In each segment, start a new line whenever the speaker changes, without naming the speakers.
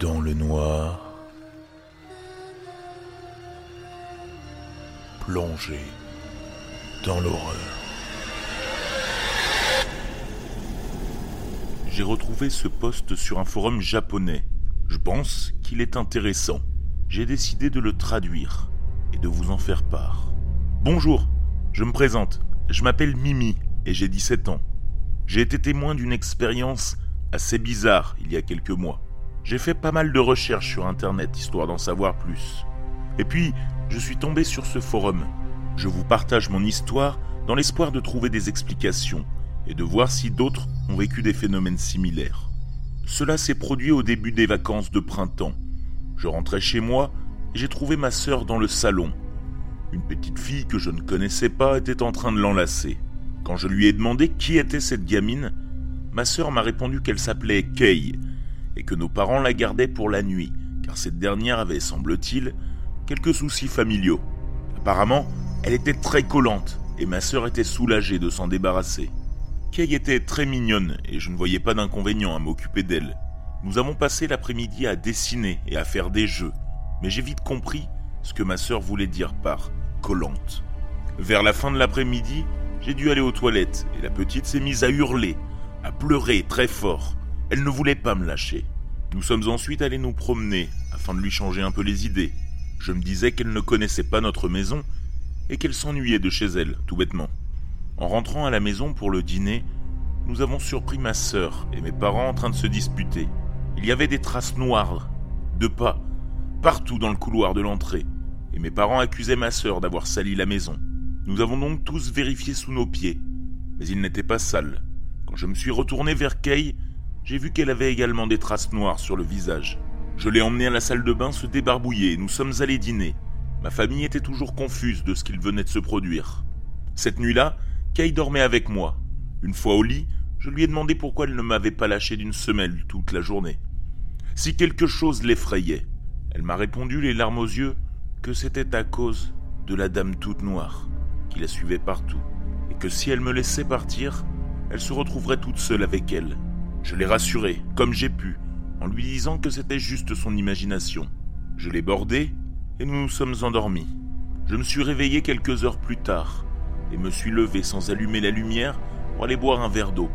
dans le noir, plongé dans l'horreur. J'ai retrouvé ce poste sur un forum japonais. Je pense qu'il est intéressant. J'ai décidé de le traduire et de vous en faire part. Bonjour, je me présente. Je m'appelle Mimi et j'ai 17 ans. J'ai été témoin d'une expérience assez bizarre il y a quelques mois. J'ai fait pas mal de recherches sur Internet histoire d'en savoir plus. Et puis, je suis tombé sur ce forum. Je vous partage mon histoire dans l'espoir de trouver des explications et de voir si d'autres ont vécu des phénomènes similaires. Cela s'est produit au début des vacances de printemps. Je rentrais chez moi et j'ai trouvé ma sœur dans le salon. Une petite fille que je ne connaissais pas était en train de l'enlacer. Quand je lui ai demandé qui était cette gamine, ma sœur m'a répondu qu'elle s'appelait Kay et que nos parents la gardaient pour la nuit, car cette dernière avait, semble-t-il, quelques soucis familiaux. Apparemment, elle était très collante, et ma sœur était soulagée de s'en débarrasser. Kay était très mignonne, et je ne voyais pas d'inconvénient à m'occuper d'elle. Nous avons passé l'après-midi à dessiner et à faire des jeux, mais j'ai vite compris ce que ma sœur voulait dire par collante. Vers la fin de l'après-midi, j'ai dû aller aux toilettes, et la petite s'est mise à hurler, à pleurer très fort. Elle ne voulait pas me lâcher. Nous sommes ensuite allés nous promener afin de lui changer un peu les idées. Je me disais qu'elle ne connaissait pas notre maison et qu'elle s'ennuyait de chez elle, tout bêtement. En rentrant à la maison pour le dîner, nous avons surpris ma sœur et mes parents en train de se disputer. Il y avait des traces noires, de pas, partout dans le couloir de l'entrée, et mes parents accusaient ma sœur d'avoir sali la maison. Nous avons donc tous vérifié sous nos pieds, mais il n'était pas sale. Quand je me suis retourné vers Kay, j'ai vu qu'elle avait également des traces noires sur le visage. Je l'ai emmenée à la salle de bain se débarbouiller et nous sommes allés dîner. Ma famille était toujours confuse de ce qu'il venait de se produire. Cette nuit-là, Kay dormait avec moi. Une fois au lit, je lui ai demandé pourquoi elle ne m'avait pas lâché d'une semelle toute la journée. Si quelque chose l'effrayait, elle m'a répondu les larmes aux yeux que c'était à cause de la dame toute noire qui la suivait partout, et que si elle me laissait partir, elle se retrouverait toute seule avec elle. Je l'ai rassuré, comme j'ai pu, en lui disant que c'était juste son imagination. Je l'ai bordé et nous nous sommes endormis. Je me suis réveillé quelques heures plus tard et me suis levé sans allumer la lumière pour aller boire un verre d'eau.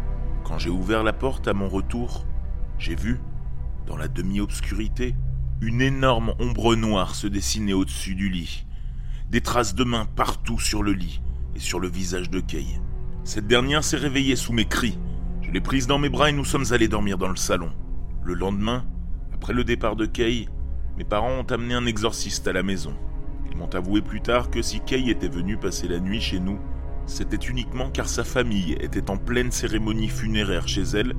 Quand j'ai ouvert la porte à mon retour, j'ai vu, dans la demi-obscurité, une énorme ombre noire se dessiner au-dessus du lit. Des traces de mains partout sur le lit et sur le visage de Kay. Cette dernière s'est réveillée sous mes cris l'ai prise dans mes bras et nous sommes allés dormir dans le salon. Le lendemain, après le départ de Kay, mes parents ont amené un exorciste à la maison. Ils m'ont avoué plus tard que si Kay était venue passer la nuit chez nous, c'était uniquement car sa famille était en pleine cérémonie funéraire chez elle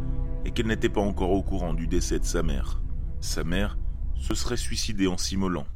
et qu'elle n'était pas encore au courant du décès de sa mère. Sa mère se serait suicidée en s'immolant.